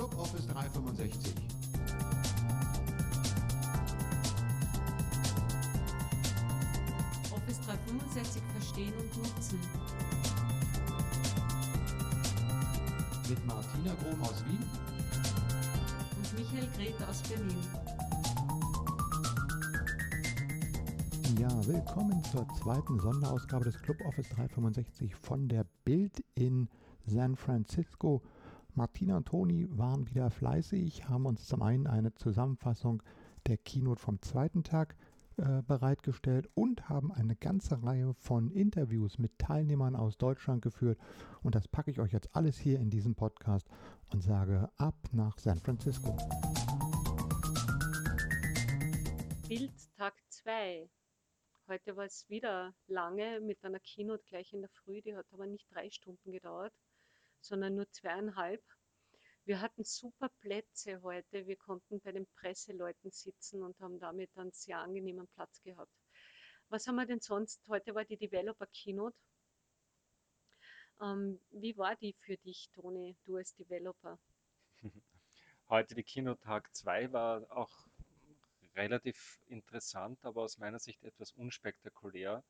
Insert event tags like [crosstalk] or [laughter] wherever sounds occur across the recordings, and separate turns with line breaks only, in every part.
Club Office 365.
Office 365 verstehen und nutzen.
Mit Martina Grom aus Wien
Und Michael Grete aus Berlin.
Ja, willkommen zur zweiten Sonderausgabe des Club Office 365 von der Bild in San Francisco. Martina und Toni waren wieder fleißig, haben uns zum einen eine Zusammenfassung der Keynote vom zweiten Tag äh, bereitgestellt und haben eine ganze Reihe von Interviews mit Teilnehmern aus Deutschland geführt. Und das packe ich euch jetzt alles hier in diesem Podcast und sage ab nach San Francisco.
Bild Tag 2. Heute war es wieder lange mit einer Keynote gleich in der Früh. Die hat aber nicht drei Stunden gedauert, sondern nur zweieinhalb. Wir hatten super Plätze heute. Wir konnten bei den Presseleuten sitzen und haben damit einen sehr angenehmen Platz gehabt. Was haben wir denn sonst? Heute war die Developer Keynote. Ähm, wie war die für dich, Toni, du als Developer? [laughs]
Heute die Keynote Tag 2 war auch relativ interessant, aber aus meiner Sicht etwas unspektakulär.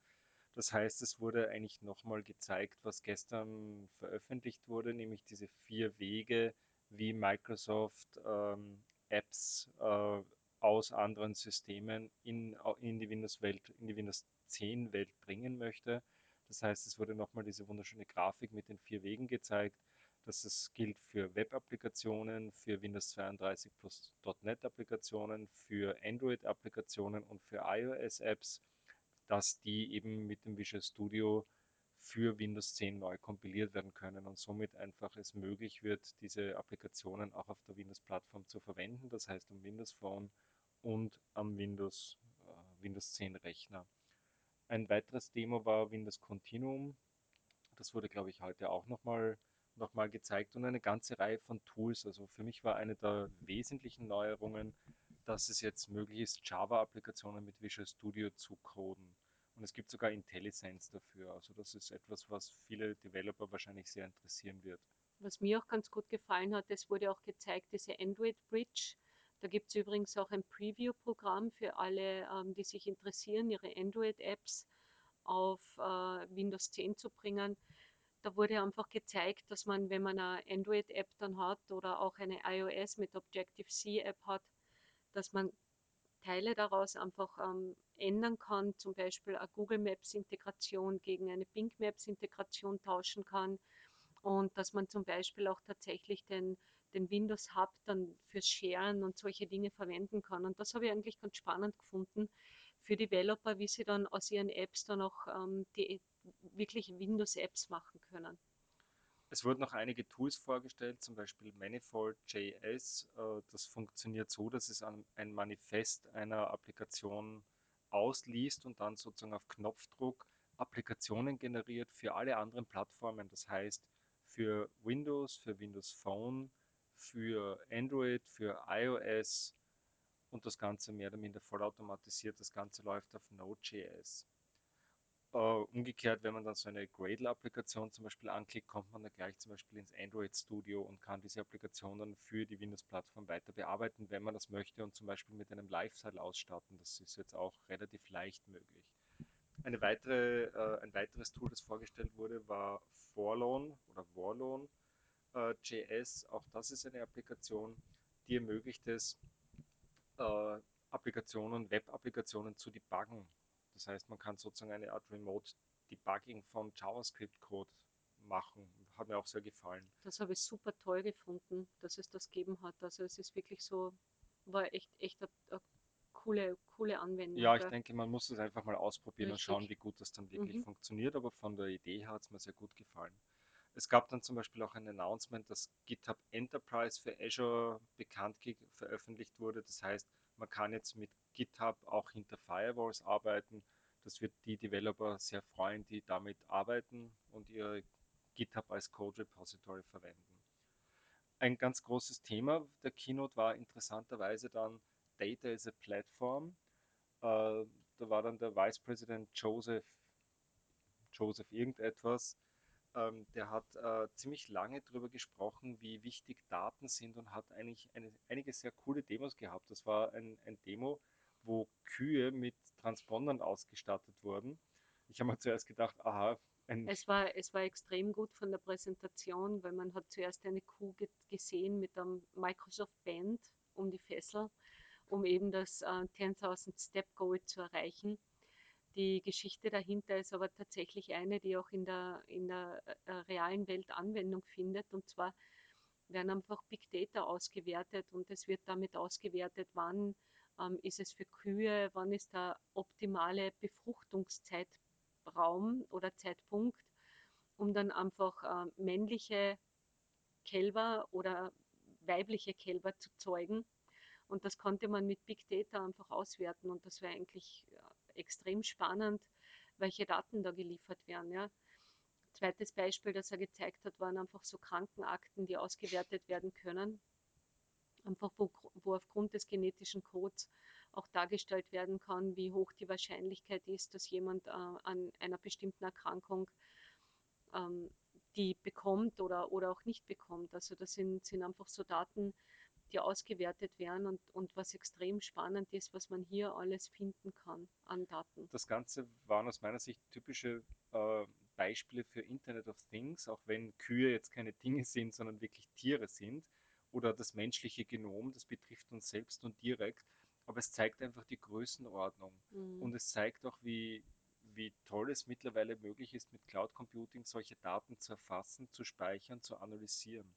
Das heißt, es wurde eigentlich nochmal gezeigt, was gestern veröffentlicht wurde, nämlich diese vier Wege, wie Microsoft ähm, Apps äh, aus anderen Systemen in, in die Windows-Welt, in die Windows 10 Welt bringen möchte. Das heißt, es wurde nochmal diese wunderschöne Grafik mit den vier Wegen gezeigt, dass es gilt für Web-Applikationen, für Windows 32 plus .NET Applikationen, für Android-Applikationen und für iOS-Apps, dass die eben mit dem Visual Studio für Windows 10 neu kompiliert werden können und somit einfach es möglich wird, diese Applikationen auch auf der Windows-Plattform zu verwenden, das heißt am Windows Phone und am Windows, äh, Windows 10 Rechner. Ein weiteres Demo war Windows Continuum. Das wurde, glaube ich, heute auch nochmal noch mal gezeigt und eine ganze Reihe von Tools. Also für mich war eine der wesentlichen Neuerungen, dass es jetzt möglich ist, Java-Applikationen mit Visual Studio zu coden. Und es gibt sogar IntelliSense dafür. Also das ist etwas, was viele Developer wahrscheinlich sehr interessieren wird.
Was mir auch ganz gut gefallen hat, es wurde auch gezeigt, diese Android Bridge. Da gibt es übrigens auch ein Preview-Programm für alle, ähm, die sich interessieren, ihre Android-Apps auf äh, Windows 10 zu bringen. Da wurde einfach gezeigt, dass man, wenn man eine Android-App dann hat oder auch eine iOS mit Objective-C-App hat, dass man Teile daraus einfach ähm, ändern kann, zum Beispiel eine Google Maps Integration gegen eine Bing Maps Integration tauschen kann und dass man zum Beispiel auch tatsächlich den, den Windows Hub dann fürs Sharen und solche Dinge verwenden kann. Und das habe ich eigentlich ganz spannend gefunden für Developer, wie sie dann aus ihren Apps dann auch ähm, die wirklich Windows-Apps machen können.
Es wurden noch einige Tools vorgestellt, zum Beispiel Manifold.js. Äh, das funktioniert so, dass es ein Manifest einer Applikation ausliest und dann sozusagen auf Knopfdruck Applikationen generiert für alle anderen Plattformen. Das heißt, für Windows, für Windows Phone, für Android, für iOS und das Ganze mehr oder minder vollautomatisiert. Das Ganze läuft auf Node.js. Uh, umgekehrt, wenn man dann so eine Gradle-Applikation zum Beispiel anklickt, kommt man dann gleich zum Beispiel ins Android Studio und kann diese Applikation dann für die Windows-Plattform weiter bearbeiten, wenn man das möchte und zum Beispiel mit einem Lifestyle ausstatten. Das ist jetzt auch relativ leicht möglich. Eine weitere, uh, ein weiteres Tool, das vorgestellt wurde, war Forlone oder Warlone uh, JS. Auch das ist eine Applikation, die ermöglicht es, Applikationen, Web-Applikationen zu debuggen das heißt, man kann sozusagen eine Art Remote Debugging von JavaScript-Code machen. Hat mir auch sehr gefallen.
Das habe ich super toll gefunden, dass es das gegeben hat. Also es ist wirklich so, war echt, echt eine, eine coole, coole Anwendung.
Ja, ich denke, man muss es einfach mal ausprobieren Richtig. und schauen, wie gut das dann wirklich mhm. funktioniert. Aber von der Idee her hat es mir sehr gut gefallen. Es gab dann zum Beispiel auch ein Announcement, dass GitHub Enterprise für Azure bekannt veröffentlicht wurde. Das heißt, man kann jetzt mit GitHub auch hinter Firewalls arbeiten. Das wird die Developer sehr freuen, die damit arbeiten und ihr GitHub als Code Repository verwenden. Ein ganz großes Thema der Keynote war interessanterweise dann Data as a Platform. Äh, da war dann der Vice President Joseph, Joseph irgendetwas, ähm, der hat äh, ziemlich lange darüber gesprochen, wie wichtig Daten sind und hat eigentlich eine, einige sehr coole Demos gehabt. Das war ein, ein Demo, wo Kühe mit Transpondern ausgestattet wurden. Ich habe mir zuerst gedacht, aha,
Es war, es war extrem gut von der Präsentation, weil man hat zuerst eine Kuh ge gesehen mit einem Microsoft Band um die Fessel, um eben das äh, 10.000 Step Goal zu erreichen. Die Geschichte dahinter ist aber tatsächlich eine, die auch in der, in der äh, realen Welt Anwendung findet. Und zwar werden einfach Big Data ausgewertet und es wird damit ausgewertet, wann ähm, ist es für Kühe, wann ist der optimale Befruchtungszeitraum oder Zeitpunkt, um dann einfach äh, männliche Kälber oder weibliche Kälber zu zeugen. Und das konnte man mit Big Data einfach auswerten und das wäre eigentlich äh, extrem spannend, welche Daten da geliefert werden. Ja. Zweites Beispiel, das er gezeigt hat, waren einfach so Krankenakten, die ausgewertet werden können. Einfach wo, wo aufgrund des genetischen Codes auch dargestellt werden kann, wie hoch die Wahrscheinlichkeit ist, dass jemand äh, an einer bestimmten Erkrankung ähm, die bekommt oder, oder auch nicht bekommt. Also das sind, sind einfach so Daten, die ausgewertet werden und, und was extrem spannend ist, was man hier alles finden kann an Daten.
Das Ganze waren aus meiner Sicht typische äh, Beispiele für Internet of Things, auch wenn Kühe jetzt keine Dinge sind, sondern wirklich Tiere sind. Oder das menschliche Genom, das betrifft uns selbst und direkt. Aber es zeigt einfach die Größenordnung.
Mhm.
Und es zeigt auch, wie, wie toll es mittlerweile möglich ist, mit Cloud Computing solche Daten zu erfassen, zu speichern, zu analysieren.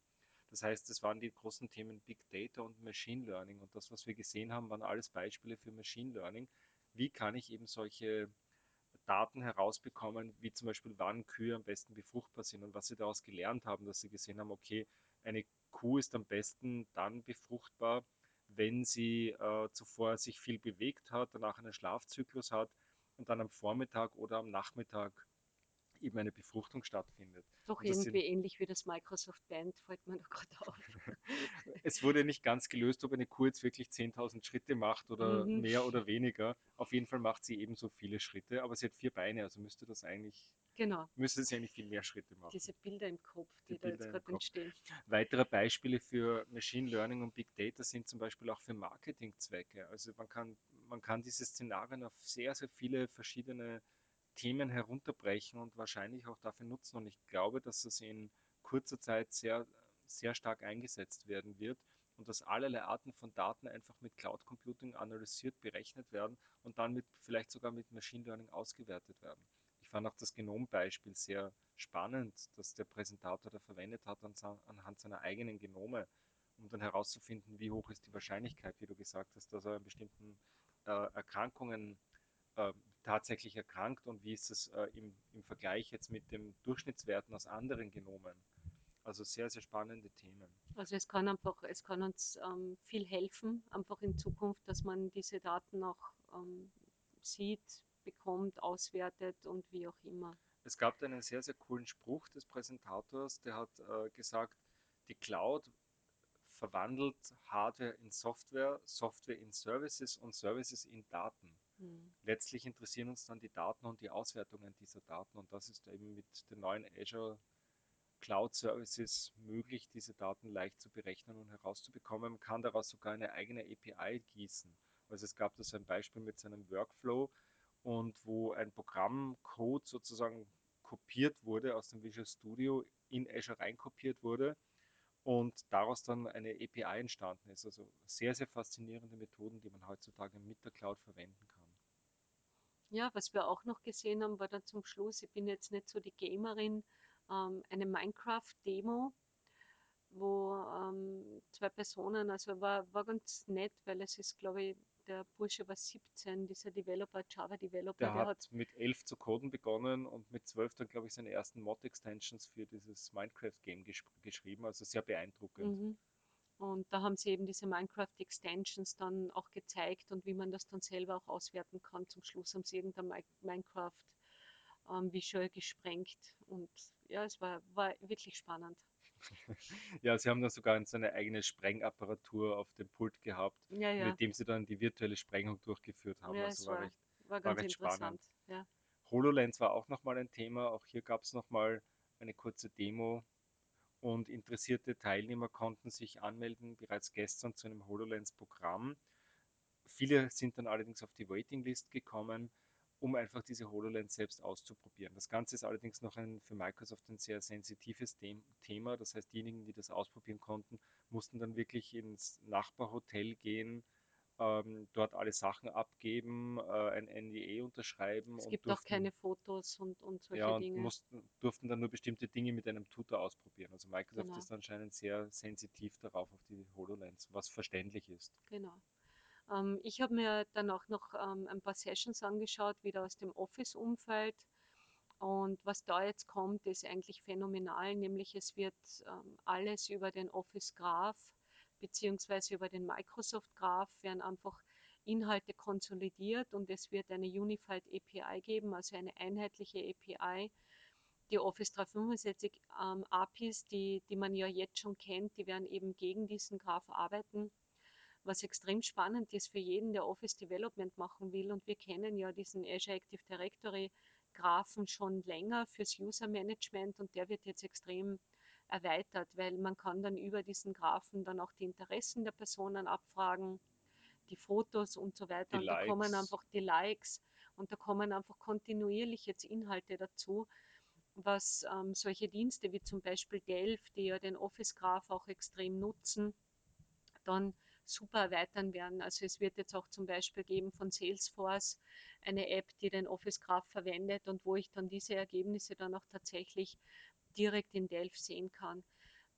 Das heißt, es waren die großen Themen Big Data und Machine Learning. Und das, was wir gesehen haben, waren alles Beispiele für Machine Learning. Wie kann ich eben solche Daten herausbekommen, wie zum Beispiel, wann Kühe am besten befruchtbar sind und was sie daraus gelernt haben, dass sie gesehen haben, okay, eine Kuh ist am besten dann befruchtbar, wenn sie äh, zuvor sich viel bewegt hat, danach einen Schlafzyklus hat und dann am Vormittag oder am Nachmittag eben eine Befruchtung stattfindet.
Doch
Und das sind-
irgendwie ähnlich wie das Microsoft Band, fällt mir da gerade auf. [laughs]
Es wurde nicht ganz gelöst, ob eine Kuh jetzt wirklich 10.000 Schritte macht oder
Mhm.
mehr oder weniger. Auf jeden Fall macht sie ebenso viele Schritte, aber sie hat vier Beine, also müsste das eigentlich,
Genau,
müsste sie eigentlich viel mehr Schritte machen.
diese Bilder im Kopf, die,
Die
da jetzt gerade entstehen.
Weitere Beispiele für Machine Learning und Big Data sind zum Beispiel auch für Marketingzwecke. Also man kann, man kann diese Szenarien auf sehr, sehr viele verschiedene Themen herunterbrechen und wahrscheinlich auch dafür nutzen. Und ich glaube, dass das in kurzer Zeit sehr, sehr stark eingesetzt werden wird und dass allerlei Arten von Daten einfach mit Cloud Computing analysiert, berechnet werden und dann mit, vielleicht sogar mit Machine Learning ausgewertet werden. Ich fand auch das Genombeispiel sehr spannend, das der Präsentator da verwendet hat anhand seiner eigenen Genome, um dann herauszufinden, wie hoch ist die Wahrscheinlichkeit, wie du gesagt hast, dass er an bestimmten äh, Erkrankungen äh, tatsächlich erkrankt und wie ist es äh, im, im Vergleich jetzt mit den Durchschnittswerten aus anderen Genomen. Also sehr, sehr spannende Themen.
Also es kann einfach, es kann uns ähm, viel helfen, einfach in Zukunft, dass man diese Daten auch ähm, sieht, bekommt, auswertet und wie auch immer.
Es gab einen sehr, sehr coolen Spruch des Präsentators, der hat äh, gesagt, die Cloud verwandelt Hardware in Software, Software in Services und Services in Daten.
Hm.
Letztlich interessieren uns dann die Daten und die Auswertungen dieser Daten und das ist eben mit den neuen Azure Cloud Services möglich, diese Daten leicht zu berechnen und herauszubekommen. Man kann daraus sogar eine eigene API gießen. Also es gab da so ein Beispiel mit seinem Workflow und wo ein Programmcode sozusagen kopiert wurde aus dem Visual Studio in Azure reinkopiert wurde und daraus dann eine API entstanden ist. Also sehr, sehr faszinierende Methoden, die man heutzutage mit der Cloud verwenden kann.
Ja, was wir auch noch gesehen haben, war dann zum Schluss, ich bin jetzt nicht so die Gamerin, ähm, eine Minecraft-Demo, wo ähm, zwei Personen, also war, war ganz nett, weil es ist, glaube ich, der Bursche war 17, dieser Developer, Java-Developer,
Der
der,
hat mit 11 zu coden begonnen und mit 12 dann, glaube ich, seine ersten Mod-Extensions für dieses Minecraft-Game gesch geschrieben. Also sehr beeindruckend.
Mhm. Und da haben sie eben diese Minecraft-Extensions dann auch gezeigt und wie man das dann selber auch auswerten kann. Zum Schluss haben sie irgendein Mi- Minecraft ähm, gesprengt und ja, es war, war wirklich spannend. [laughs]
Ja, sie haben dann sogar so eine eigene Sprengapparatur auf dem Pult gehabt,
Ja, ja,
mit dem sie dann die virtuelle Sprengung durchgeführt haben.
ja,
Also
es
war
war,
recht
war ganz
recht spannend.
interessant. Ja.
HoloLens war auch nochmal ein Thema. Auch hier gab es nochmal eine kurze Demo und interessierte Teilnehmer konnten sich anmelden bereits gestern zu einem HoloLens-Programm. Viele sind dann allerdings auf die Waitinglist gekommen, um einfach diese HoloLens selbst auszuprobieren. Das Ganze ist allerdings noch ein, für Microsoft ein sehr sensitives Thema. Das heißt, diejenigen, die das ausprobieren konnten, mussten dann wirklich ins Nachbarhotel gehen, ähm, dort alle Sachen abgeben, äh, ein NDA unterschreiben.
Es gibt
durften,
auch keine Fotos und, und solche
ja, und
Dinge.
Mussten, durften dann nur bestimmte Dinge mit einem Tutor ausprobieren. Also Microsoft
Genau.
ist anscheinend sehr sensitiv darauf, auf die HoloLens, was verständlich ist.
Genau. Ähm, ich habe mir dann auch noch ähm, ein paar Sessions angeschaut, wieder aus dem Office-Umfeld. Und was da jetzt kommt, ist eigentlich phänomenal, nämlich es wird ähm, alles über den Office Graph beziehungsweise über den Microsoft Graph werden einfach Inhalte konsolidiert und es wird eine Unified API geben, also eine einheitliche API. Die Office 365 ähm, APIs, die, die man ja jetzt schon kennt, die werden eben gegen diesen Graph arbeiten was extrem spannend ist für jeden, der Office Development machen will. Und wir kennen ja diesen Azure Active Directory Graphen schon länger fürs User Management und der wird jetzt extrem erweitert, weil man kann dann über diesen Graphen dann auch die Interessen der Personen abfragen, die Fotos und so weiter.
Die
und da kommen
Likes.
einfach die Likes und da kommen einfach kontinuierlich jetzt Inhalte dazu, was ähm, solche Dienste wie zum Beispiel Delph, die ja den Office Graph auch extrem nutzen, dann super erweitern werden. Also es wird jetzt auch zum Beispiel geben von Salesforce eine App, die den Office Graph verwendet und wo ich dann diese Ergebnisse dann auch tatsächlich direkt in Delph sehen kann.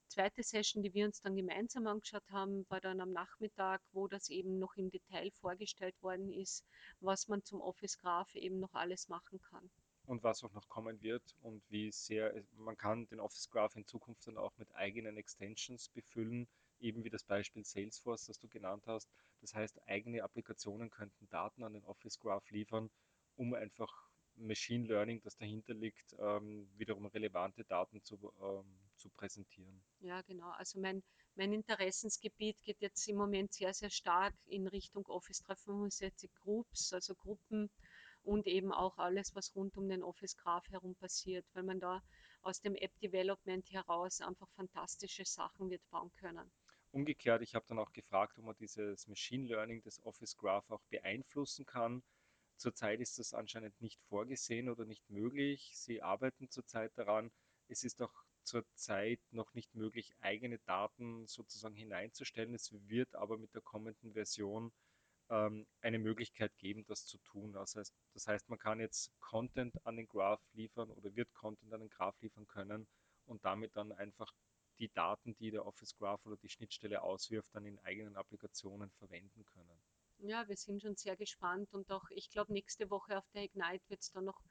Zweite Session, die wir uns dann gemeinsam angeschaut haben, war dann am Nachmittag, wo das eben noch im Detail vorgestellt worden ist, was man zum Office Graph eben noch alles machen kann.
und was auch noch kommen wird und wie sehr man kann den Office Graph in Zukunft dann auch mit eigenen Extensions befüllen, eben wie das Beispiel Salesforce, das du genannt hast. Das heißt, eigene Applikationen könnten Daten an den Office Graph liefern, um einfach Machine Learning, das dahinter liegt, ähm, wiederum relevante Daten zu, ähm, zu präsentieren.
Ja, genau. Also mein, mein Interessensgebiet geht jetzt im Moment sehr, sehr stark in Richtung Office 365 Groups, also Gruppen und eben auch alles, was rund um den Office Graph herum passiert, weil man da aus dem App Development heraus einfach fantastische Sachen wird bauen können.
Umgekehrt, ich habe dann auch gefragt, ob man dieses Machine Learning des Office Graph auch beeinflussen kann. Zurzeit ist das anscheinend nicht vorgesehen oder nicht möglich. Sie arbeiten zurzeit daran. Es ist auch zurzeit noch nicht möglich, eigene Daten sozusagen hineinzustellen. Es wird aber mit der kommenden Version ähm, eine Möglichkeit geben, das zu tun. Das heißt, das heißt, man kann jetzt Content an den Graph liefern oder wird Content an den Graph liefern können und damit dann einfach die Daten, die der Office Graph oder die Schnittstelle auswirft, dann in eigenen Applikationen verwenden können.
Ja, wir sind schon sehr gespannt und auch, ich glaube, nächste Woche auf der Ignite wird es dann noch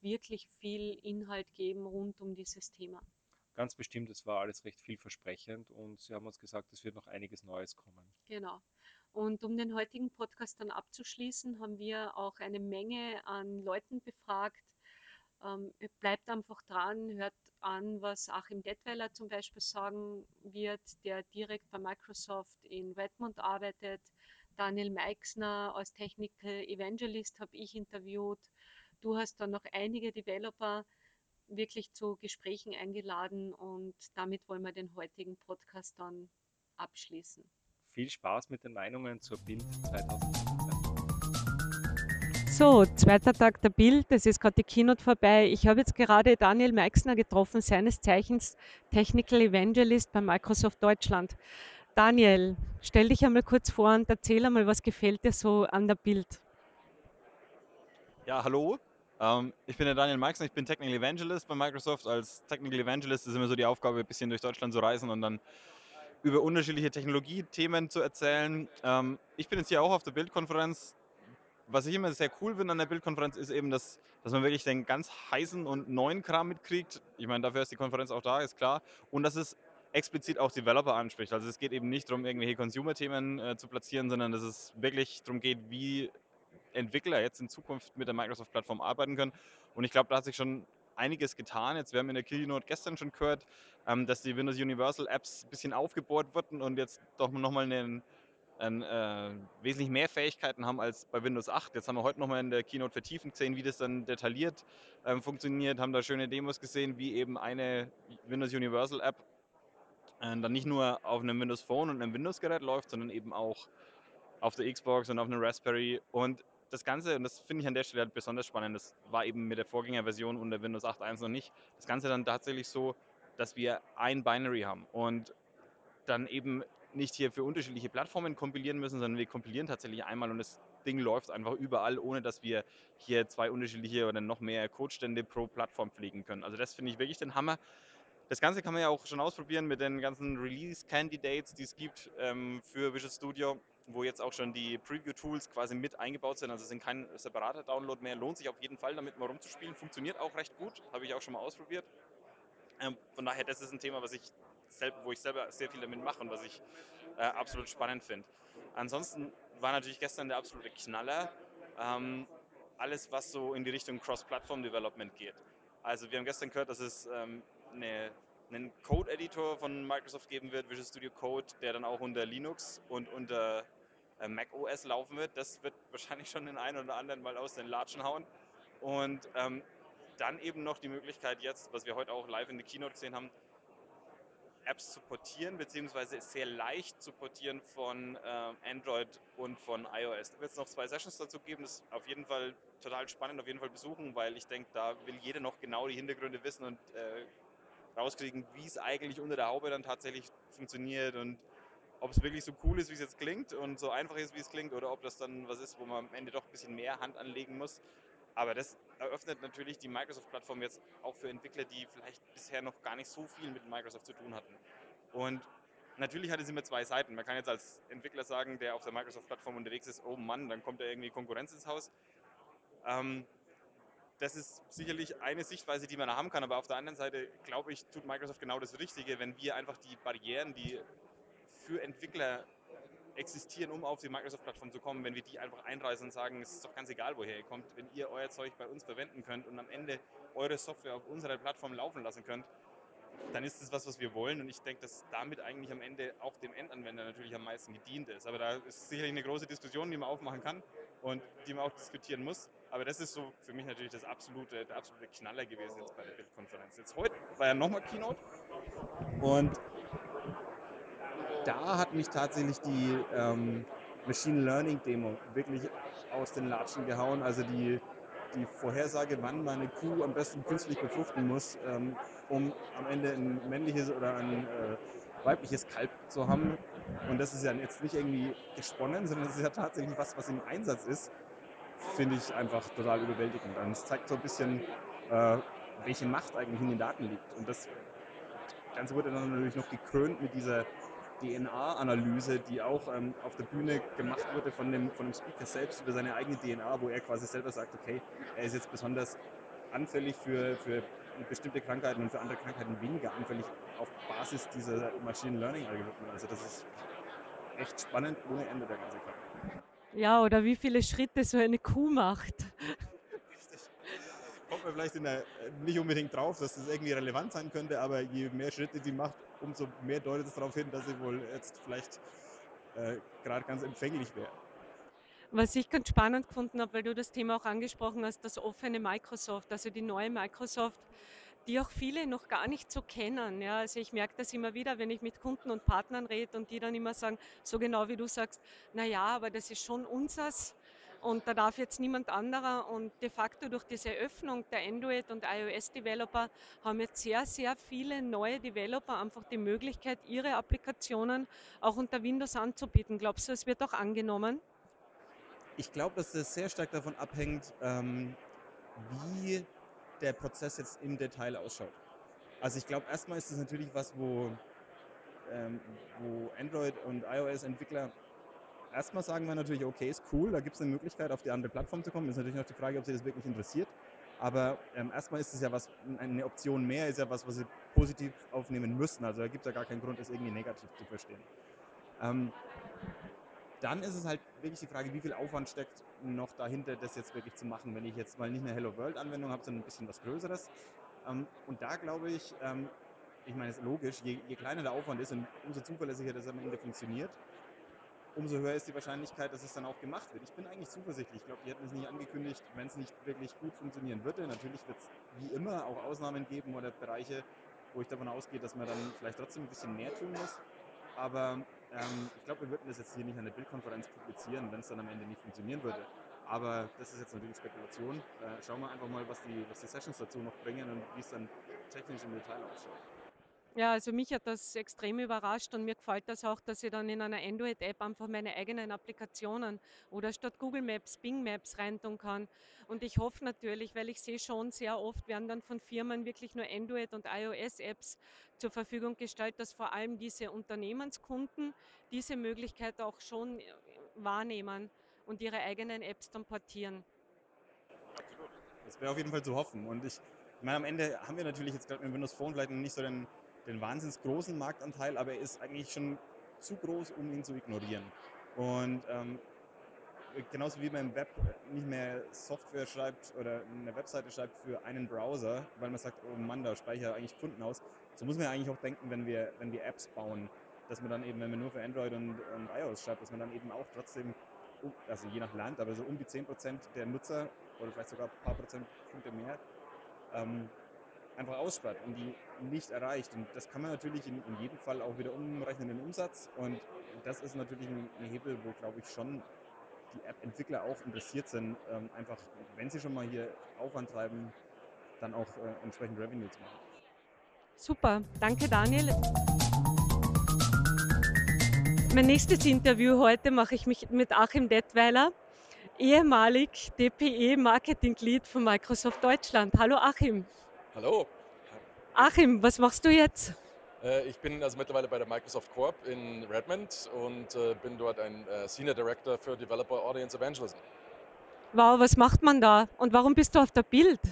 wirklich viel Inhalt geben rund um dieses Thema.
Ganz bestimmt, es war alles recht vielversprechend und Sie haben uns gesagt, es wird noch einiges Neues kommen.
Genau. Und um den heutigen Podcast dann abzuschließen, haben wir auch eine Menge an Leuten befragt. Ähm, bleibt einfach dran, hört an, was Achim Detweiler zum Beispiel sagen wird, der direkt bei Microsoft in Redmond arbeitet. Daniel Meixner als Technical Evangelist habe ich interviewt. Du hast dann noch einige Developer wirklich zu Gesprächen eingeladen und damit wollen wir den heutigen Podcast dann abschließen.
Viel Spaß mit den Meinungen zur Bild 2017.
So, zweiter Tag der Bild, es ist gerade die Keynote vorbei. Ich habe jetzt gerade Daniel Meixner getroffen, seines Zeichens Technical Evangelist bei Microsoft Deutschland. Daniel, stell dich einmal kurz vor und erzähl einmal, was gefällt dir so an der Bild?
Ja, hallo. Ähm, ich bin der Daniel Meixner, ich bin Technical Evangelist bei Microsoft. Als Technical Evangelist ist immer so die Aufgabe, ein bisschen durch Deutschland zu reisen und dann über unterschiedliche Technologiethemen zu erzählen. Ähm, ich bin jetzt hier auch auf der Bildkonferenz. Was ich immer sehr cool finde an der Bildkonferenz ist eben, dass, dass man wirklich den ganz heißen und neuen Kram mitkriegt. Ich meine, dafür ist die Konferenz auch da, ist klar. Und dass es explizit auch Developer anspricht. Also es geht eben nicht darum, irgendwelche Consumer-Themen äh, zu platzieren, sondern dass es wirklich darum geht, wie Entwickler jetzt in Zukunft mit der Microsoft-Plattform arbeiten können. Und ich glaube, da hat sich schon einiges getan. Jetzt, wir haben in der Keynote gestern schon gehört, ähm, dass die Windows Universal Apps ein bisschen aufgebohrt wurden und jetzt doch nochmal einen ein, äh, wesentlich mehr Fähigkeiten haben als bei Windows 8. Jetzt haben wir heute nochmal in der Keynote vertiefend gesehen, wie das dann detailliert ähm, funktioniert, haben da schöne Demos gesehen, wie eben eine Windows Universal App äh, dann nicht nur auf einem Windows Phone und einem Windows-Gerät läuft, sondern eben auch auf der Xbox und auf einem Raspberry. Und das Ganze, und das finde ich an der Stelle halt besonders spannend, das war eben mit der Vorgängerversion unter Windows 8.1 noch nicht, das Ganze dann tatsächlich so, dass wir ein Binary haben und dann eben nicht hier für unterschiedliche Plattformen kompilieren müssen, sondern wir kompilieren tatsächlich einmal und das Ding läuft einfach überall, ohne dass wir hier zwei unterschiedliche oder noch mehr Codestände pro Plattform pflegen können. Also das finde ich wirklich den Hammer. Das Ganze kann man ja auch schon ausprobieren mit den ganzen Release-Candidates, die es gibt ähm, für Visual Studio, wo jetzt auch schon die Preview-Tools quasi mit eingebaut sind. Also sind kein separater Download mehr. Lohnt sich auf jeden Fall, damit mal rumzuspielen. Funktioniert auch recht gut, habe ich auch schon mal ausprobiert. Ähm, von daher, das ist ein Thema, was ich wo ich selber sehr viel damit mache und was ich äh, absolut spannend finde. Ansonsten war natürlich gestern der absolute Knaller ähm, alles, was so in die Richtung Cross-Platform-Development geht. Also wir haben gestern gehört, dass es ähm, eine, einen Code-Editor von Microsoft geben wird, Visual Studio Code, der dann auch unter Linux und unter äh, Mac OS laufen wird. Das wird [laughs] wahrscheinlich schon den einen oder anderen mal aus den Latschen hauen. Und ähm, dann eben noch die Möglichkeit jetzt, was wir heute auch live in der Keynote gesehen haben, Apps zu portieren, beziehungsweise sehr leicht zu portieren von äh, Android und von iOS. Da wird es noch zwei Sessions dazu geben, das ist auf jeden Fall total spannend, auf jeden Fall besuchen, weil ich denke, da will jeder noch genau die Hintergründe wissen und äh, rauskriegen, wie es eigentlich unter der Haube dann tatsächlich funktioniert und ob es wirklich so cool ist, wie es jetzt klingt und so einfach ist, wie es klingt, oder ob das dann was ist, wo man am Ende doch ein bisschen mehr Hand anlegen muss. Aber das eröffnet natürlich die Microsoft-Plattform jetzt auch für Entwickler, die vielleicht bisher noch gar nicht so viel mit Microsoft zu tun hatten. Und natürlich hat es immer zwei Seiten. Man kann jetzt als Entwickler sagen, der auf der Microsoft-Plattform unterwegs ist, oh Mann, dann kommt da irgendwie Konkurrenz ins Haus. Ähm, das ist sicherlich eine Sichtweise, die man haben kann, aber auf der anderen Seite, glaube ich, tut Microsoft genau das Richtige, wenn wir einfach die Barrieren, die für Entwickler existieren, um auf die Microsoft-Plattform zu kommen, wenn wir die einfach einreißen und sagen, es ist doch ganz egal, woher ihr kommt, wenn ihr euer Zeug bei uns verwenden könnt und am Ende eure Software auf unserer Plattform laufen lassen könnt, dann ist das was, was wir wollen. Und ich denke, dass damit eigentlich am Ende auch dem Endanwender natürlich am meisten gedient ist. Aber da ist sicherlich eine große Diskussion, die man aufmachen kann und die man auch diskutieren muss. Aber das ist so für mich natürlich das absolute, der absolute Knaller gewesen jetzt bei der Bildkonferenz. Jetzt heute war ja nochmal Keynote und da hat mich tatsächlich die ähm, Machine Learning Demo wirklich aus den Latschen gehauen. Also die, die Vorhersage, wann man eine Kuh am besten künstlich befruchten muss, ähm, um am Ende ein männliches oder ein äh, weibliches Kalb zu haben. Und das ist ja jetzt nicht irgendwie gesponnen, sondern das ist ja tatsächlich was, was im Einsatz ist, finde ich einfach total überwältigend. Und es zeigt so ein bisschen, äh, welche Macht eigentlich in den Daten liegt. Und das Ganze wurde dann natürlich noch gekrönt mit dieser DNA-Analyse, die auch ähm, auf der Bühne gemacht wurde von dem, von dem Speaker selbst über seine eigene DNA, wo er quasi selber sagt, okay, er ist jetzt besonders anfällig für, für bestimmte Krankheiten und für andere Krankheiten weniger anfällig auf Basis dieser Machine Learning Algorithmen. Also das ist echt spannend ohne Ende der ganze Kram.
Ja, oder wie viele Schritte so eine Kuh macht.
Kommt man vielleicht der, nicht unbedingt drauf, dass das irgendwie relevant sein könnte, aber je mehr Schritte sie macht, umso mehr deutet es darauf hin, dass sie wohl jetzt vielleicht äh, gerade ganz empfänglich wäre.
Was ich ganz spannend gefunden habe, weil du das Thema auch angesprochen hast, das offene Microsoft, also die neue Microsoft, die auch viele noch gar nicht so kennen. Ja, also ich merke das immer wieder, wenn ich mit Kunden und Partnern rede und die dann immer sagen, so genau wie du sagst, na ja, aber das ist schon unseres und da darf jetzt niemand anderer und de facto durch diese Öffnung der Android und iOS Developer haben jetzt sehr, sehr viele neue Developer einfach die Möglichkeit, ihre Applikationen auch unter Windows anzubieten. Glaubst du, es wird auch angenommen?
Ich glaube, dass das sehr stark davon abhängt, ähm, wie der Prozess jetzt im Detail ausschaut. Also ich glaube, erstmal ist es natürlich was, wo, ähm, wo Android und iOS-Entwickler erstmal sagen wir natürlich, okay, ist cool, da gibt es eine Möglichkeit, auf die andere Plattform zu kommen. Ist natürlich noch die Frage, ob sie das wirklich interessiert. Aber ähm, erstmal ist es ja was, eine Option mehr, ist ja was, was sie positiv aufnehmen müssen. Also da gibt es ja gar keinen Grund, das irgendwie negativ zu verstehen. Ähm, dann ist es halt wirklich die Frage, wie viel Aufwand steckt noch dahinter, das jetzt wirklich zu machen. Wenn ich jetzt mal nicht eine Hello World-Anwendung habe, sondern ein bisschen was Größeres. Ähm, und da glaube ich, ähm, ich meine, es ist logisch, je, je, kleiner der Aufwand ist und umso zuverlässiger das am Ende funktioniert,
umso höher ist die Wahrscheinlichkeit, dass es dann auch gemacht wird. Ich bin eigentlich zuversichtlich. Ich glaube, die hätten es nicht angekündigt, wenn es nicht wirklich gut funktionieren würde. Natürlich wird es wie immer auch Ausnahmen geben oder Bereiche, wo ich davon ausgehe, dass man dann vielleicht trotzdem ein bisschen mehr tun muss. Aber ähm, ich glaube, wir würden das jetzt hier nicht an der Bildkonferenz publizieren, wenn es dann am Ende nicht funktionieren würde. Aber das ist jetzt natürlich Spekulation. Äh, schauen wir einfach mal, was die, was die Sessions dazu noch bringen und wie es dann technisch im Detail ausschaut.
Ja, also mich hat das extrem überrascht und mir gefällt das auch, dass ich dann in einer Android-App einfach meine eigenen Applikationen oder statt Google Maps Bing Maps reintun kann. Und ich hoffe natürlich, weil ich sehe schon sehr oft werden dann von Firmen wirklich nur Android- und iOS-Apps zur Verfügung gestellt, dass vor allem diese Unternehmenskunden diese Möglichkeit auch schon äh, wahrnehmen und ihre eigenen Apps dann portieren.
Absolut. Das wäre auf jeden Fall zu hoffen. Und ich, ich meine, am Ende haben wir natürlich jetzt gerade mit Windows Phone vielleicht nicht so den, den wahnsinnig großen Marktanteil, aber er ist eigentlich schon zu groß, um ihn zu ignorieren. Und ähm, genauso wie man im Web nicht mehr Software schreibt oder eine Webseite schreibt für einen Browser, weil man sagt, oh Mann, da speichere eigentlich Kunden aus. So muss man ja eigentlich auch denken, wenn wir, wenn wir Apps bauen, dass man dann eben, wenn man nur für Android und, und iOS schreibt, dass man dann eben auch trotzdem, also je nach Land, aber so um die 10% der Nutzer oder vielleicht sogar ein paar Prozentpunkte mehr, ähm, einfach ausspart und die nicht erreicht. Und das kann man natürlich in, in jedem Fall auch wieder umrechnen in den Umsatz. Und das ist natürlich ein, ein Hebel, wo, glaube ich, schon die App-Entwickler auch interessiert sind, ähm, einfach, wenn sie schon mal hier Aufwand treiben, dann auch äh, entsprechend Revenue zu machen.
Super, danke Daniel. Mein nächstes Interview heute mache ich mich mit Achim Detweiler, ehemalig DPE Marketing Lead von Microsoft Deutschland. Hallo Achim.
Hallo.
Achim, was machst du jetzt?
Äh, Ich bin also mittlerweile bei der Microsoft Corp in Redmond und äh, bin dort ein äh, Senior Director für Developer Audience Evangelism.
Wow, was macht man da? Und warum bist du auf der Bild? [laughs]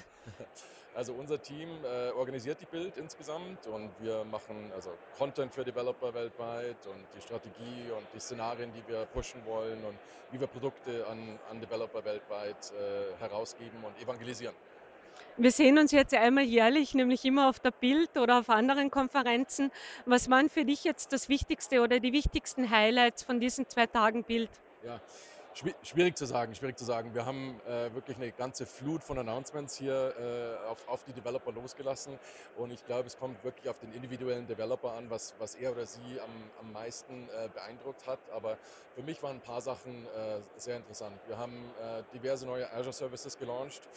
Also unser Team organisiert die Bild insgesamt und wir machen also Content für Developer weltweit und die Strategie und die Szenarien, die wir pushen wollen und wie wir Produkte an, an Developer weltweit herausgeben und evangelisieren.
Wir sehen uns jetzt einmal jährlich, nämlich immer auf der Bild oder auf anderen Konferenzen. Was waren für dich jetzt das Wichtigste oder die wichtigsten Highlights von diesen zwei Tagen Bild?
Ja, schwi- schwierig zu sagen, schwierig zu sagen. Wir haben äh, wirklich eine ganze Flut von Announcements hier äh, auf, auf die Developer losgelassen und ich glaube, es kommt wirklich auf den individuellen Developer an, was, was er oder sie am, am meisten äh, beeindruckt hat. Aber für mich waren ein paar Sachen äh, sehr interessant. Wir haben äh, diverse neue Azure Services gelauncht.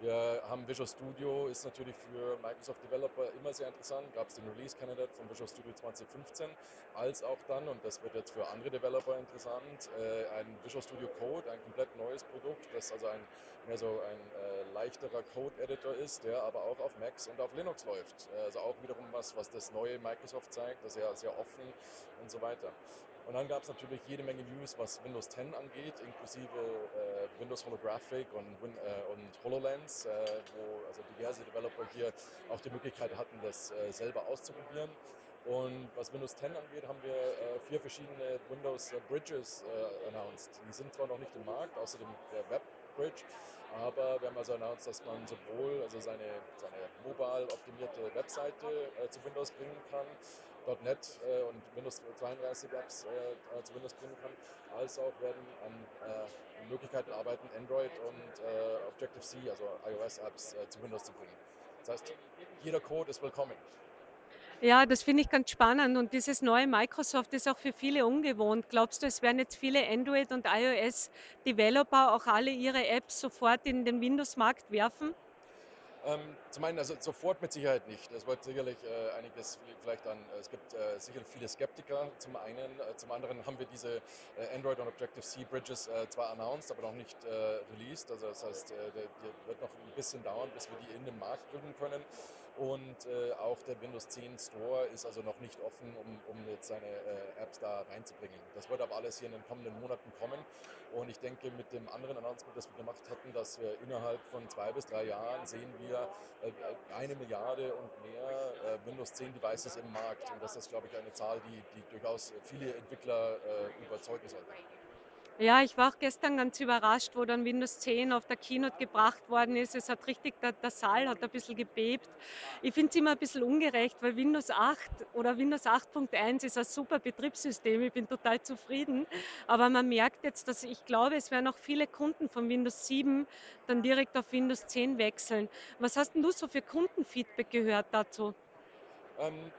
Wir haben Visual Studio, ist natürlich für Microsoft Developer immer sehr interessant. Gab es den Release Candidate von Visual Studio 2015, als auch dann, und das wird jetzt für andere Developer interessant, äh, ein Visual Studio Code, ein komplett neues Produkt, das also ein, mehr so ein äh, leichterer Code-Editor ist, der aber auch auf Macs und auf Linux läuft. Also auch wiederum was, was das neue Microsoft zeigt, das ist ja sehr offen und so weiter. Und dann gab es natürlich jede Menge News, was Windows 10 angeht, inklusive äh, Windows Holographic und, Win äh, und HoloLens, äh, wo also diverse Developer hier auch die Möglichkeit hatten, das äh, selber auszuprobieren. Und was Windows 10 angeht, haben wir äh, vier verschiedene Windows äh, Bridges äh, announced. Die sind zwar noch nicht im Markt, außer dem der Web Bridge, aber wir haben also announced, dass man sowohl also seine, seine mobile optimierte Webseite äh, zu Windows bringen kann, .NET äh, und Windows 32 Apps äh, äh, zu Windows bringen kann, als auch werden an äh, Möglichkeiten arbeiten, Android und äh, Objective-C, also iOS-Apps, äh, zu Windows zu bringen. Das heißt, jeder Code ist willkommen.
Ja, das finde ich ganz spannend und dieses neue Microsoft ist auch für viele ungewohnt. Glaubst du, es werden jetzt viele Android- und iOS-Developer auch alle ihre Apps sofort in den Windows-Markt werfen?
Ähm, zum einen, also sofort mit Sicherheit nicht. Es wird sicherlich äh, einiges vielleicht an, es gibt äh, sicherlich viele Skeptiker zum einen. Äh, zum anderen haben wir diese äh, Android und Objective-C Bridges äh, zwar announced, aber noch nicht äh, released. Also das heißt, der, der wird noch ein bisschen dauern, bis wir die in den Markt bringen können. Und auch der Windows 10 Store ist also noch nicht offen, um, um jetzt seine Apps da reinzubringen. Das wird aber alles hier in den kommenden Monaten kommen. Und ich denke, mit dem anderen Announcement, das wir gemacht hatten, dass wir innerhalb von zwei bis drei Jahren sehen wir äh, eine Milliarde und mehr äh, Windows 10 Devices im Markt. Und das ist, glaube ich, eine Zahl, die, die durchaus viele Entwickler äh, überzeugen sollte.
Ja, ich war auch gestern ganz überrascht, wo dann Windows 10 auf der Keynote gebracht worden ist. Es hat richtig, der, der Saal hat ein bisschen gebebt. Ich finde es immer ein bisschen ungerecht, weil Windows 8 oder Windows 8.1 ist ein super Betriebssystem. Ich bin total zufrieden. Aber man merkt jetzt, dass ich glaube, es werden auch viele Kunden von Windows 7 dann direkt auf Windows 10 wechseln. Was hast denn du so für Kundenfeedback gehört dazu?
Ähm,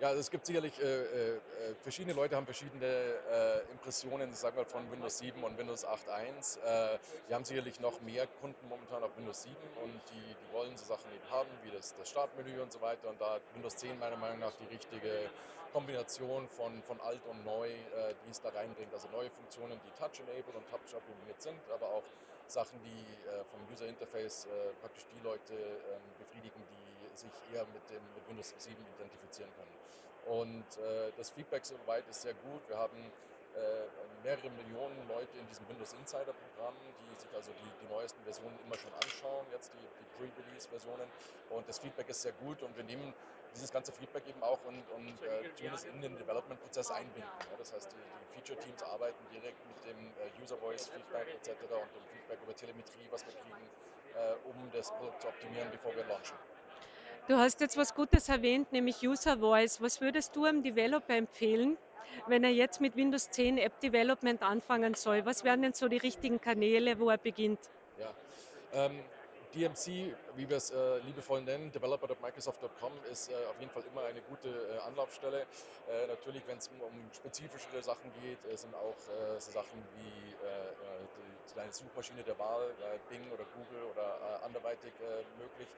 ja, also es gibt sicherlich, äh, äh, äh, verschiedene Leute haben verschiedene äh, Impressionen, sagen wir von Windows 7 und Windows 8.1. Äh, wir haben sicherlich noch mehr Kunden momentan auf Windows 7 und die, die wollen so Sachen eben haben, wie das, das Startmenü und so weiter. Und da hat Windows 10 meiner Meinung nach die richtige Kombination von, von alt und neu, äh, die es da reinbringt. Also neue Funktionen, die Touch-enabled und Touch-optimiert sind, aber auch Sachen, die äh, vom User Interface äh, praktisch die Leute ähm, befriedigen, die sich eher mit, dem, mit Windows 7 identifizieren können. Und äh, das Feedback soweit ist sehr gut. Wir haben äh, mehrere Millionen Leute in diesem Windows Insider Programm, die sich also die, die neuesten Versionen immer schon anschauen, jetzt die, die Pre-Release-Versionen. Und das Feedback ist sehr gut und wir nehmen dieses ganze Feedback eben auch und, und äh, tun es in den Development-Prozess einbinden. Ja, das heißt, die, die Feature-Teams arbeiten direkt mit dem äh, User-Voice-Feedback etc. und dem Feedback über Telemetrie, was wir kriegen, äh, um das Produkt zu optimieren, bevor wir launchen.
Du hast jetzt was Gutes erwähnt, nämlich User Voice. Was würdest du einem Developer empfehlen, wenn er jetzt mit Windows 10 App Development anfangen soll? Was wären denn so die richtigen Kanäle, wo er beginnt?
Ja. Ähm, DMC, wie wir es äh, liebevoll nennen, developer.microsoft.com, ist äh, auf jeden Fall immer eine gute äh, Anlaufstelle. Äh, natürlich, wenn es um, um, spezifischere Sachen geht, äh, sind auch äh, so Sachen wie die, deine Suchmaschine der Wahl, Bing oder Google oder anderweitig möglich,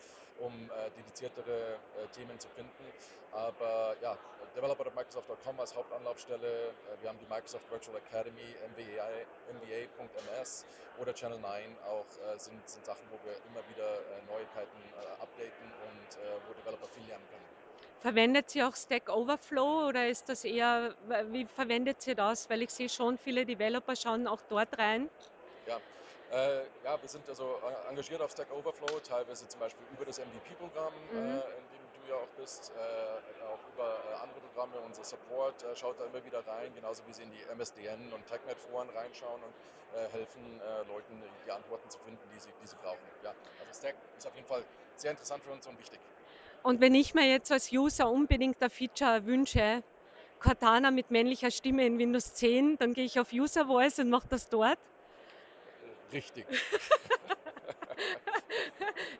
um dediziertere Themen zu finden. Aber ja, developer.microsoft.com als Hauptanlaufstelle. wir haben die Microsoft Virtual Academy, MBA.ms oder Channel 9 auch sind, sind Sachen, wo wir immer wieder äh, Neuigkeiten äh, updaten und äh, wo Developer viel lernen können.
Verwendet ihr auch Stack Overflow oder ist das eher, wie verwendet ihr das? Weil ich sehe schon, viele Developer schauen auch dort rein.
Ja, äh, ja wir sind also engagiert auf Stack Overflow, teilweise zum Beispiel über das MVP-Programm, mhm. äh, in dem du ja auch bist, äh, auch über andere Programme. Unser Support schaut da immer wieder rein, genauso wie sie in die MSDN und TechNet-Foren reinschauen und helfen Leuten, die Antworten zu finden, die sie, die sie brauchen. Ja, also Stack ist auf jeden Fall sehr interessant für uns und wichtig.
Und wenn ich mir jetzt als User unbedingt ein Feature wünsche, Cortana mit männlicher Stimme in Windows 10, dann gehe ich auf User Voice und mache das dort.
Richtig. [laughs]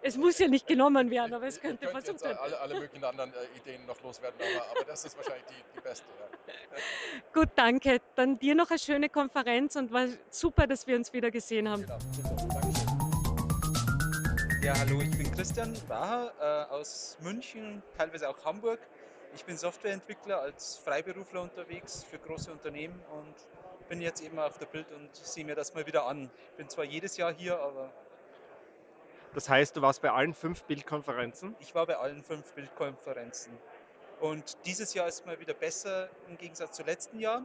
es muss ja nicht genommen werden, aber es könnte
versucht jetzt alle, alle möglichen anderen äh, Ideen noch loswerden, aber, aber das ist wahrscheinlich die, die beste. Ja. [laughs]
Gut, danke. Dann dir noch eine schöne Konferenz und war super, dass wir uns wieder gesehen haben. Genau.
Ja, hallo, ich bin Christian Bacher äh, aus München, teilweise auch Hamburg. Ich bin Softwareentwickler als Freiberufler unterwegs für große Unternehmen und bin jetzt eben auf der Bild und sehe mir das mal wieder an. Bin zwar jedes Jahr hier, aber.
Das heißt, du warst bei allen fünf Bildkonferenzen?
Ich war bei allen fünf Bildkonferenzen. Und dieses Jahr ist mal wieder besser im Gegensatz zu letzten Jahr.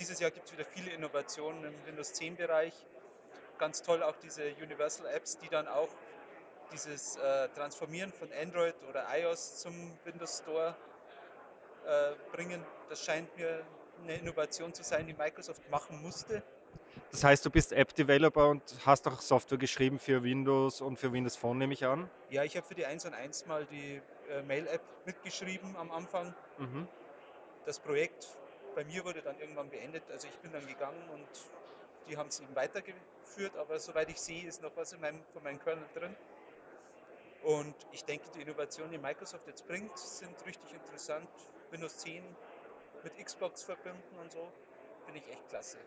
Dieses Jahr gibt es wieder viele Innovationen im Windows 10 Bereich. Ganz toll auch diese Universal Apps, die dann auch dieses äh, Transformieren von Android oder iOS zum Windows Store äh, bringen, das scheint mir eine Innovation zu sein, die Microsoft machen musste.
Das heißt, du bist App-Developer und hast auch Software geschrieben für Windows und für Windows Phone, nehme ich an?
Ja, ich habe für die 1 und 1 mal die äh, Mail-App mitgeschrieben am Anfang. Mhm. Das Projekt bei mir wurde dann irgendwann beendet. Also ich bin dann gegangen und die haben es eben weitergeführt, aber soweit ich sehe, ist noch was in meinem, von meinem Kernel drin. Und ich denke, die Innovationen, die Microsoft jetzt bringt, sind richtig interessant. Windows 10 mit Xbox verbinden und so, finde ich echt klasse.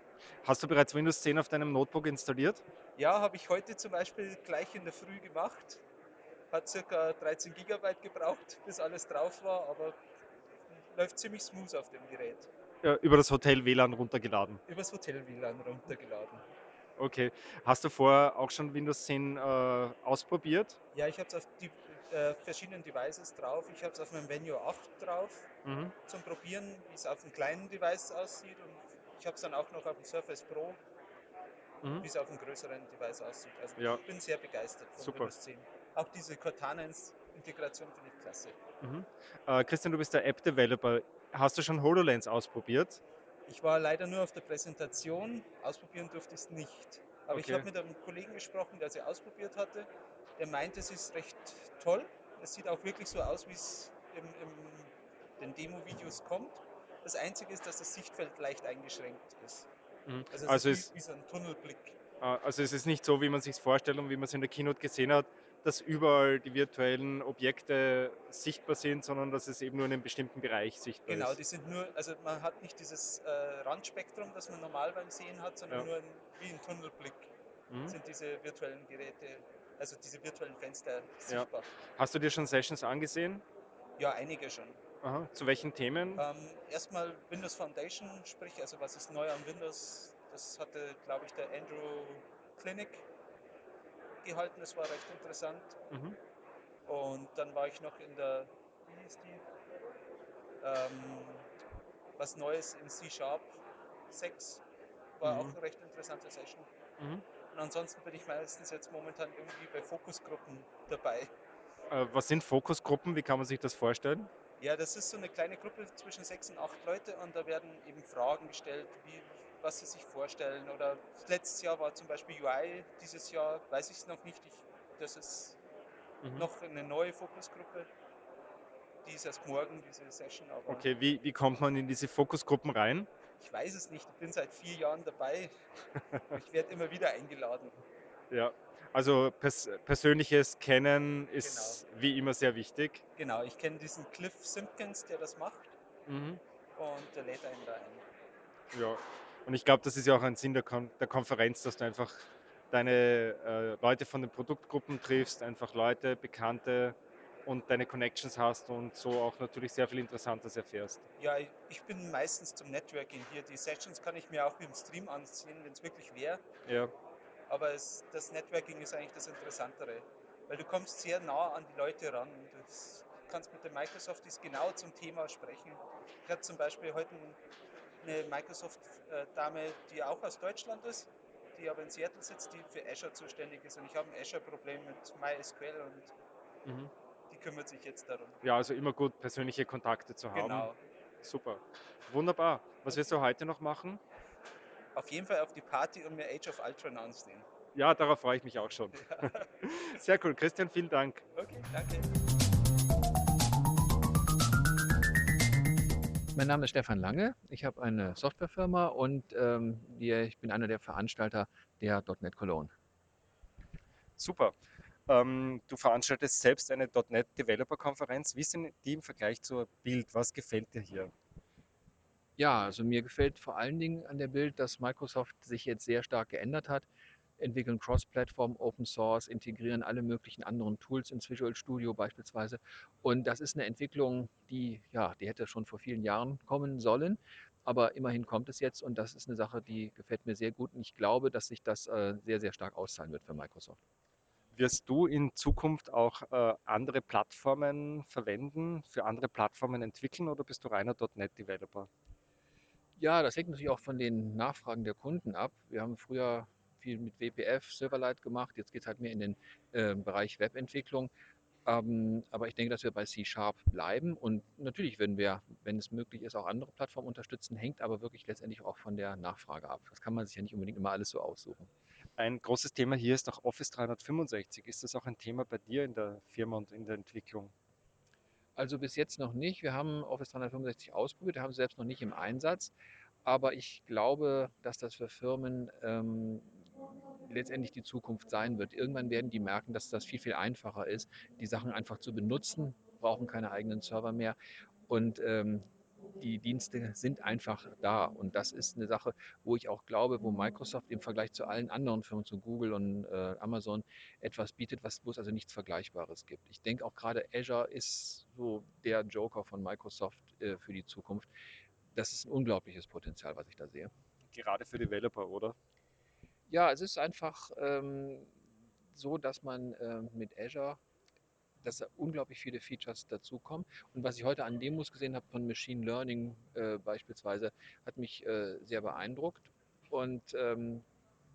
Hast du bereits Windows 10 auf deinem Notebook installiert?
Ja, habe ich heute zum Beispiel gleich in der Früh gemacht. Hat circa 13 GB gebraucht, bis alles drauf war, aber läuft ziemlich smooth auf dem Gerät.
Ja, über das Hotel WLAN runtergeladen?
Über das Hotel WLAN runtergeladen.
Okay. Hast du vorher auch schon Windows 10 äh, ausprobiert?
Ja, ich habe es auf die äh, verschiedenen Devices drauf. Ich habe es auf meinem Venue 8 drauf mhm. zum Probieren, wie es auf einem kleinen Device aussieht. Und ich habe es dann auch noch auf dem Surface Pro, mhm. wie es auf einem größeren Device aussieht. Also ja. ich bin sehr begeistert von Super. Windows 10. Auch diese Cortana-Integration finde ich klasse.
Mhm. Äh, Christian, du bist der App-Developer. Hast du schon HoloLens ausprobiert?
Ich war leider nur auf der Präsentation, ausprobieren durfte ich es nicht. Aber ich
Okay.
habe mit einem Kollegen gesprochen, der sie ausprobiert hatte. Der meinte, es ist recht toll. Es sieht auch wirklich so aus, wie es im, im den Demo-Videos kommt. Das Einzige ist, dass das Sichtfeld leicht eingeschränkt ist.
Mhm.
Also es
Also
ist
es,
wie, wie so ein Tunnelblick.
äh, also es ist nicht so, wie man sich vorstellt und wie man es in der Keynote gesehen hat, dass überall die virtuellen Objekte sichtbar sind, sondern dass es eben nur in einem bestimmten Bereich sichtbar
Genau,
ist.
die sind nur, also man hat nicht dieses äh, Randspektrum, das man normal beim Sehen hat, sondern
Ja.
nur ein, wie ein Tunnelblick
Mhm.
sind diese virtuellen Geräte, also diese virtuellen Fenster
Ja.
sichtbar.
Hast du dir schon Sessions angesehen?
Ja, einige schon.
Aha. Zu welchen Themen?
Ähm, erstmal Windows Foundation, sprich, also was ist neu am Windows, das hatte, glaube ich, der Andrew Clinic gehalten, das war recht interessant.
Mhm.
Und dann war ich noch in der, wie hieß die? Ähm, was Neues in C-Sharp 6, war
Mhm.
auch eine recht interessante Session.
Mhm.
Und ansonsten bin ich meistens jetzt momentan irgendwie bei Fokusgruppen dabei.
Äh, was sind Fokusgruppen? Wie kann man sich das vorstellen?
Ja, das ist so eine kleine Gruppe zwischen sechs und acht Leute und da werden eben Fragen gestellt, wie, was sie sich vorstellen. Oder letztes Jahr war zum Beispiel UI, dieses Jahr weiß ich es noch nicht. Ich, das ist
Mhm.
noch eine neue Fokusgruppe. Die ist erst morgen, diese Session, aber
Okay, wie, wie kommt man in diese Fokusgruppen rein?
ich weiß es nicht. Ich bin seit vier Jahren dabei. [laughs] ich werde immer wieder eingeladen.
Ja, also pers persönliches Kennen ist wie immer sehr wichtig.
Genau, ich kenne diesen Cliff Simpkins, der das macht
Mhm.
und der lädt einen da ein.
Ja, und ich glaube, das ist ja auch ein Sinn der, Kon der Konferenz, dass du einfach deine äh, Leute von den Produktgruppen triffst, einfach Leute, Bekannte und deine Connections hast und so auch natürlich sehr viel Interessantes erfährst.
Ja, ich- ich bin meistens zum Networking hier. Die Sessions kann ich mir auch im Stream ansehen, wenn es wirklich wäre.
Ja,
Aber es, das Networking ist eigentlich das Interessantere, weil du kommst sehr nah an die Leute ran. Du kannst mit den Microsofties genau zum Thema sprechen. Ich hatte zum Beispiel heute eine Microsoft-Dame, die auch aus Deutschland ist, die aber in Seattle sitzt, die für Azure zuständig ist. Und ich habe ein Azure-Problem mit MySQL und
mhm.
die kümmert sich jetzt darum.
ja, also immer gut, persönliche Kontakte zu haben.
Genau.
Super. Wunderbar. Was wirst du heute noch machen?
Auf jeden Fall auf die Party und mir Age of Ultron ansehen.
Ja, darauf freue ich mich auch schon. [laughs] Sehr cool. Christian, vielen Dank.
Okay, danke.
Mein Name ist Stefan Lange. Ich habe eine Softwarefirma und ähm, wir, ich bin einer der Veranstalter der .NET Cologne.
Super. Ähm, du veranstaltest selbst eine .NET Developer Konferenz. Wie ist denn die im Vergleich zur Bild? Was gefällt dir hier?
Ja, also mir gefällt vor allen Dingen an der Bild, dass Microsoft sich jetzt sehr stark geändert hat. Entwickeln Cross-Plattform, Open Source, integrieren alle möglichen anderen Tools ins Visual Studio beispielsweise. Und das ist eine Entwicklung, die, ja, die hätte schon vor vielen Jahren kommen sollen. Aber immerhin kommt es jetzt und das ist eine Sache, die gefällt mir sehr gut. Und ich glaube, dass sich das äh, sehr, sehr stark auszahlen wird für Microsoft.
Wirst du in Zukunft auch äh, andere Plattformen verwenden, für andere Plattformen entwickeln oder bist du reiner .NET Developer?
Ja, das hängt natürlich auch von den Nachfragen der Kunden ab. Wir haben früher viel mit WPF, Silverlight gemacht. Jetzt geht es halt mehr in den äh, Bereich Webentwicklung. Ähm, aber ich denke, dass wir bei C-Sharp bleiben. Und natürlich werden wir, wenn es möglich ist, auch andere Plattformen unterstützen. Hängt aber wirklich letztendlich auch von der Nachfrage ab. Das kann man sich ja nicht unbedingt immer alles so aussuchen.
Ein großes Thema hier ist auch Office 365. Ist das auch ein Thema bei dir in der Firma und in der Entwicklung?
Also bis jetzt noch nicht. Wir haben Office 365 ausprobiert, haben es selbst noch nicht im Einsatz. Aber ich glaube, dass das für Firmen ähm, letztendlich die Zukunft sein wird. Irgendwann werden die merken, dass das viel, viel einfacher ist, die Sachen einfach zu benutzen, brauchen keine eigenen Server mehr. Und ähm, die Dienste sind einfach da. Und das ist eine Sache, wo ich auch glaube, wo Microsoft im Vergleich zu allen anderen Firmen, zu Google und äh, Amazon, etwas bietet, was, wo es also nichts Vergleichbares gibt. Ich denke auch gerade Azure ist so der Joker von Microsoft äh, für die Zukunft. Das ist ein unglaubliches Potenzial, was ich da sehe.
Gerade für Developer, oder?
Ja, es ist einfach ähm, so, dass man äh, mit Azure, dass da unglaublich viele Features dazukommen. Und was ich heute an Demos gesehen habe von Machine Learning äh, beispielsweise, hat mich äh, sehr beeindruckt. Und ähm,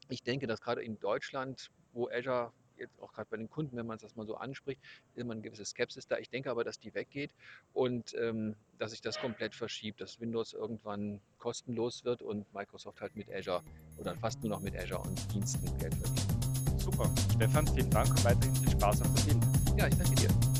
ich denke, dass gerade in Deutschland, wo Azure jetzt auch gerade bei den Kunden, wenn man das mal so anspricht, immer eine gewisse Skepsis da. Ich denke aber, dass die weggeht und ähm, dass sich das komplett verschiebt, dass Windows irgendwann kostenlos wird und Microsoft halt mit Azure oder fast nur noch mit Azure und Diensten Geld verdient.
Super. Stefan, vielen Dank und weiterhin viel Spaß auf der Bild.
Ja, ich danke dir.